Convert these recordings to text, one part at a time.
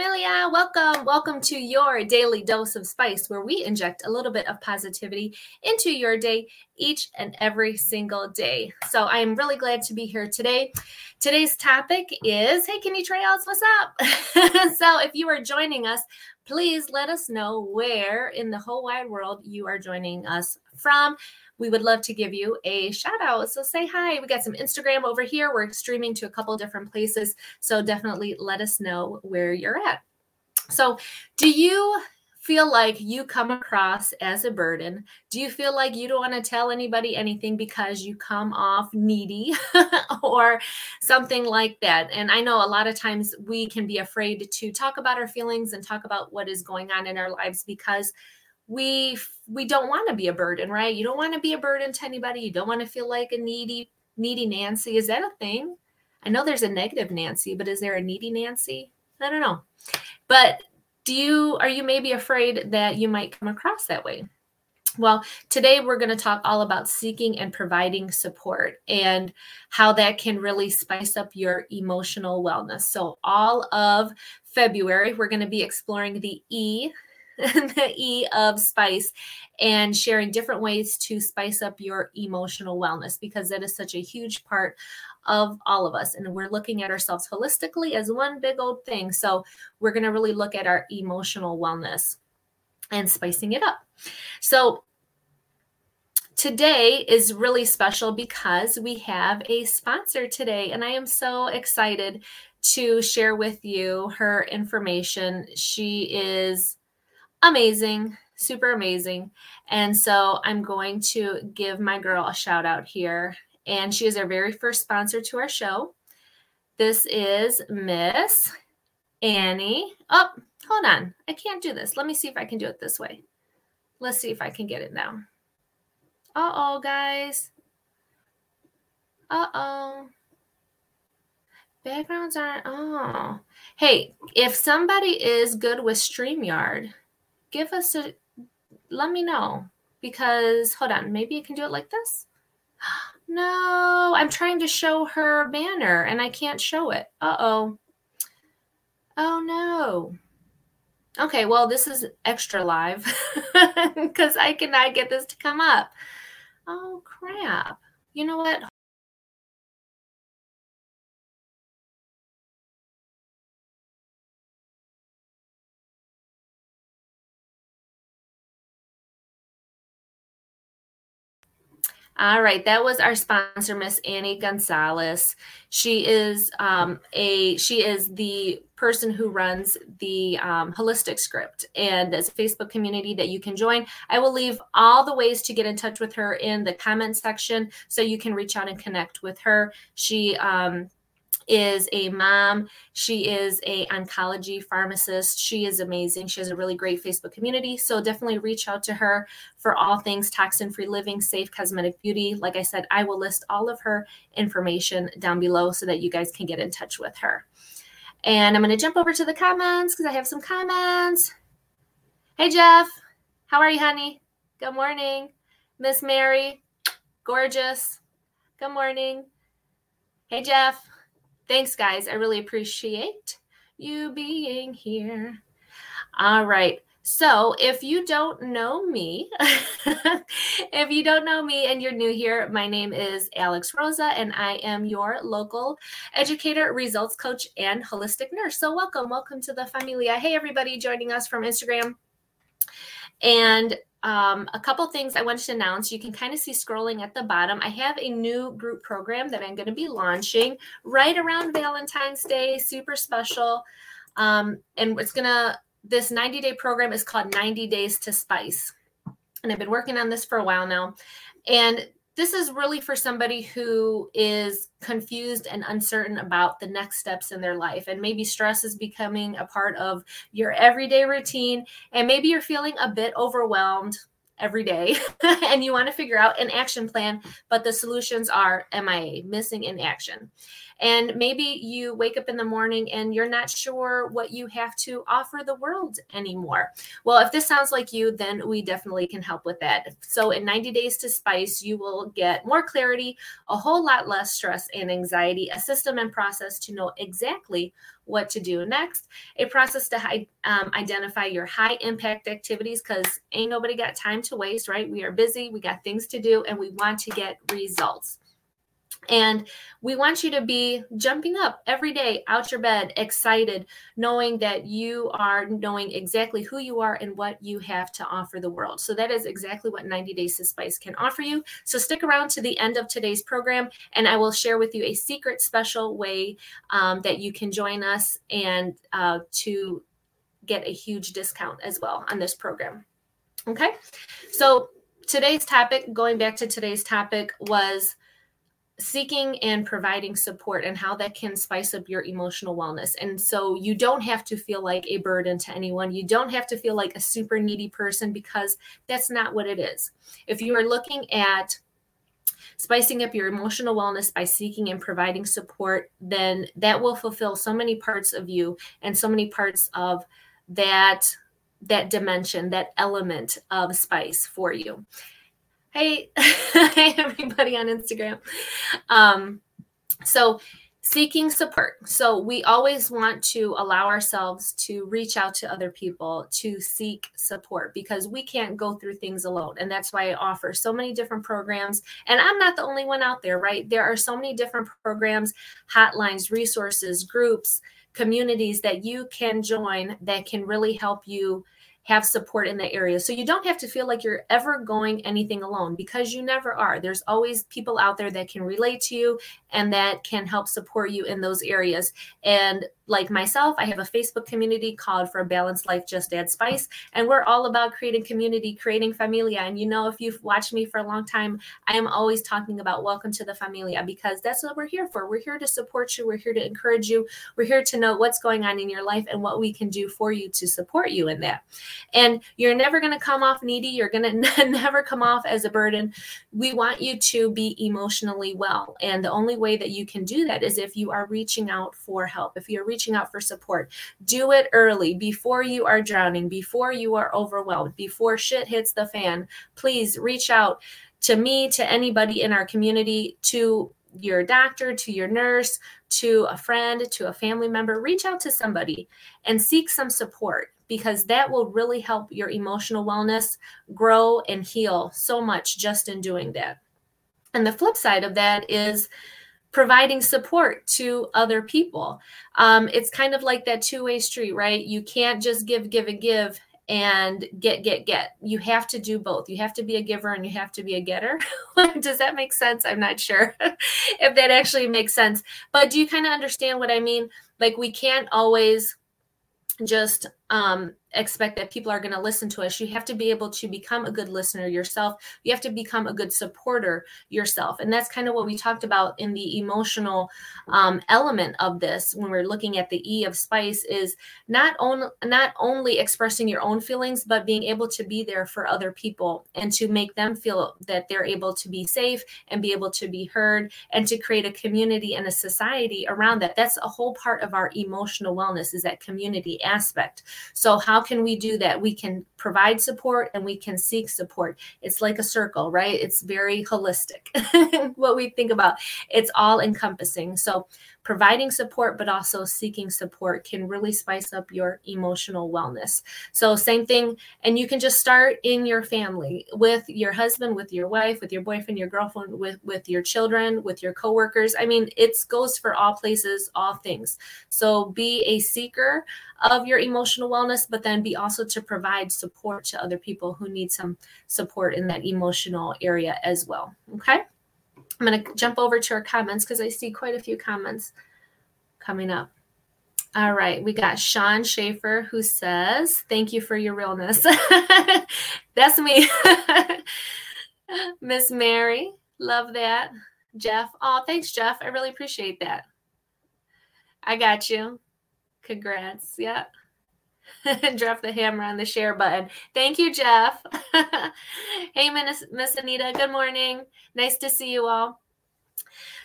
Familia. Welcome. Welcome to your daily dose of spice, where we inject a little bit of positivity into your day each and every single day. So I am really glad to be here today. Today's topic is Hey, Kenny Trails, what's up? so if you are joining us, please let us know where in the whole wide world you are joining us from we would love to give you a shout out. So say hi. We got some Instagram over here. We're streaming to a couple different places. So definitely let us know where you're at. So, do you feel like you come across as a burden? Do you feel like you don't want to tell anybody anything because you come off needy or something like that? And I know a lot of times we can be afraid to talk about our feelings and talk about what is going on in our lives because we we don't want to be a burden, right? You don't want to be a burden to anybody. You don't want to feel like a needy needy Nancy. Is that a thing? I know there's a negative Nancy, but is there a needy Nancy? I don't know. But do you are you maybe afraid that you might come across that way? Well, today we're going to talk all about seeking and providing support and how that can really spice up your emotional wellness. So, all of February, we're going to be exploring the E the E of spice and sharing different ways to spice up your emotional wellness because that is such a huge part of all of us. And we're looking at ourselves holistically as one big old thing. So we're going to really look at our emotional wellness and spicing it up. So today is really special because we have a sponsor today, and I am so excited to share with you her information. She is amazing, super amazing. And so I'm going to give my girl a shout out here. And she is our very first sponsor to our show. This is Miss Ani. Oh, hold on. I can't do this. Let me see if I can do it this way. Let's see if I can get it now. Uh oh, guys. Uh oh. Backgrounds aren't. Oh. Hey, if somebody is good with StreamYard, give us a let me know because hold on, maybe I can do it like this. No, I'm trying to show her banner and I can't show it. Uh-oh. Oh no. Okay, well, this is extra live because I cannot get this to come up. Oh crap. You know what? All right, that was our sponsor, Miss Ani Gonzalez. She is um, a she is the person who runs the um, holistic script and there's a facebook community that you can join i will leave all the ways to get in touch with her in the comment section so you can reach out and connect with her she um, is a mom. She is a oncology pharmacist. She is amazing. She has a really great Facebook community. So definitely reach out to her for all things toxin-free living, safe cosmetic beauty. Like I said, I will list all of her information down below so that you guys can get in touch with her. And I'm going to jump over to the comments because I have some comments. Hey Jeff, how are you, honey? Good morning. Miss Mary, gorgeous. Good morning. Hey Jeff. Thanks, guys. I really appreciate you being here. All right. So, if you don't know me, if you don't know me and you're new here, my name is Alex Rosa, and I am your local educator, results coach, and holistic nurse. So, welcome, welcome to the familia. Hey, everybody joining us from Instagram. And um, a couple things I wanted to announce. You can kind of see scrolling at the bottom. I have a new group program that I'm going to be launching right around Valentine's Day, super special. Um, and it's going to, this 90 day program is called 90 Days to Spice. And I've been working on this for a while now. And this is really for somebody who is confused and uncertain about the next steps in their life. And maybe stress is becoming a part of your everyday routine. And maybe you're feeling a bit overwhelmed every day and you want to figure out an action plan, but the solutions are MIA, missing in action. And maybe you wake up in the morning and you're not sure what you have to offer the world anymore. Well, if this sounds like you, then we definitely can help with that. So, in 90 Days to Spice, you will get more clarity, a whole lot less stress and anxiety, a system and process to know exactly what to do next, a process to um, identify your high impact activities because ain't nobody got time to waste, right? We are busy, we got things to do, and we want to get results. And we want you to be jumping up every day out your bed, excited, knowing that you are knowing exactly who you are and what you have to offer the world. So, that is exactly what 90 Days to Spice can offer you. So, stick around to the end of today's program, and I will share with you a secret special way um, that you can join us and uh, to get a huge discount as well on this program. Okay. So, today's topic, going back to today's topic, was seeking and providing support and how that can spice up your emotional wellness. And so you don't have to feel like a burden to anyone. You don't have to feel like a super needy person because that's not what it is. If you are looking at spicing up your emotional wellness by seeking and providing support, then that will fulfill so many parts of you and so many parts of that that dimension, that element of spice for you. Hey, hey everybody on Instagram. Um, so seeking support. So we always want to allow ourselves to reach out to other people to seek support because we can't go through things alone. And that's why I offer so many different programs. And I'm not the only one out there, right? There are so many different programs, hotlines, resources, groups, communities that you can join that can really help you have support in that area. So you don't have to feel like you're ever going anything alone because you never are. There's always people out there that can relate to you and that can help support you in those areas. And like myself, I have a Facebook community called For a Balanced Life Just Add Spice. And we're all about creating community, creating familia. And you know, if you've watched me for a long time, I am always talking about welcome to the familia because that's what we're here for. We're here to support you, we're here to encourage you, we're here to know what's going on in your life and what we can do for you to support you in that. And you're never going to come off needy, you're going to never come off as a burden. We want you to be emotionally well. And the only way that you can do that is if you are reaching out for help, if you're reaching out for support. Do it early before you are drowning, before you are overwhelmed, before shit hits the fan. Please reach out to me, to anybody in our community, to your doctor, to your nurse, to a friend, to a family member. Reach out to somebody and seek some support because that will really help your emotional wellness grow and heal so much just in doing that. And the flip side of that is providing support to other people. Um, it's kind of like that two way street, right? You can't just give, give, and give and get, get, get. You have to do both. You have to be a giver and you have to be a getter. Does that make sense? I'm not sure if that actually makes sense. But do you kind of understand what I mean? Like, we can't always just um, expect that people are going to listen to us. You have to be able to become a good listener yourself. You have to become a good supporter yourself. And that's kind of what we talked about in the emotional um, element of this when we're looking at the E of spice is not, on, not only expressing your own feelings, but being able to be there for other people and to make them feel that they're able to be safe and be able to be heard and to create a community and a society around that. That's a whole part of our emotional wellness is that community aspect. So how can we do that? We can provide support and we can seek support. It's like a circle, right? It's very holistic. what we think about, it's all encompassing. So providing support but also seeking support can really spice up your emotional wellness. So same thing and you can just start in your family with your husband with your wife with your boyfriend your girlfriend with with your children with your coworkers. I mean it goes for all places all things. So be a seeker of your emotional wellness but then be also to provide support to other people who need some support in that emotional area as well okay I'm going to jump over to our comments because I see quite a few comments coming up. All right, we got Sean Schaefer who says, Thank you for your realness. That's me. Miss Mary, love that. Jeff, oh, thanks, Jeff. I really appreciate that. I got you. Congrats. Yeah. Drop the hammer on the share button. Thank you, Jeff. hey, Miss, Anita. Good morning. Nice to see you all.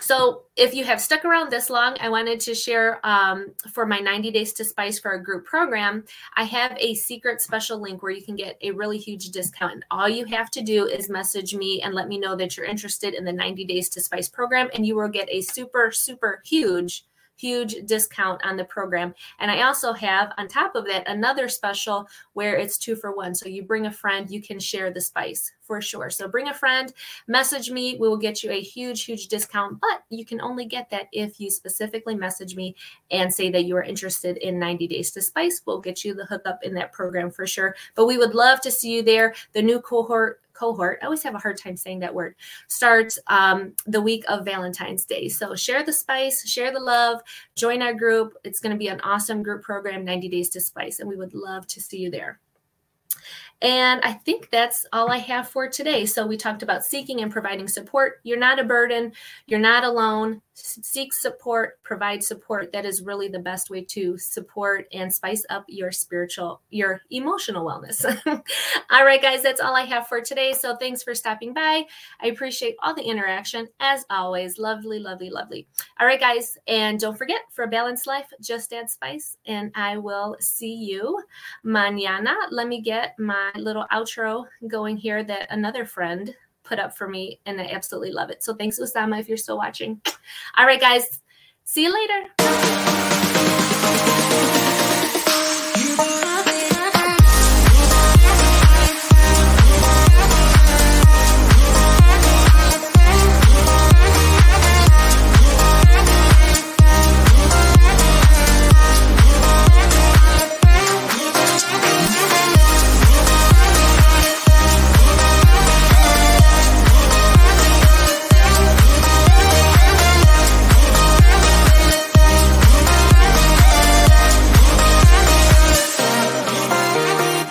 So, if you have stuck around this long, I wanted to share um, for my 90 Days to Spice for a group program. I have a secret special link where you can get a really huge discount. And all you have to do is message me and let me know that you're interested in the 90 Days to Spice program, and you will get a super, super huge huge discount on the program. And I also have, on top of that, another special where it's two for one. So you bring a friend, you can share the spice for sure. So bring a friend, message me. We will get you a huge, huge discount, but you can only get that if you specifically message me and say that you are interested in 90 Days to Spice. We'll get you the hookup in that program for sure. But we would love to see you there. The new cohort cohort, I always have a hard time saying that word, starts um, the week of Valentine's Day. So share the spice, share the love, join our group. It's going to be an awesome group program, 90 Days to Spice, and we would love to see you there. And I think that's all I have for today. So we talked about seeking and providing support. You're not a burden, you're not alone seek support provide support. That is really the best way to support and spice up your spiritual your emotional wellness. All right guys that's all i have for today. So thanks for stopping by. I appreciate all the interaction as always. Lovely lovely lovely. All right guys and don't forget for a balanced life just add spice and i will see you mañana. Let me get my little outro going here that another friend put up for me, and I absolutely love it. So thanks, Usama, if you're still watching. All right, guys. See you later.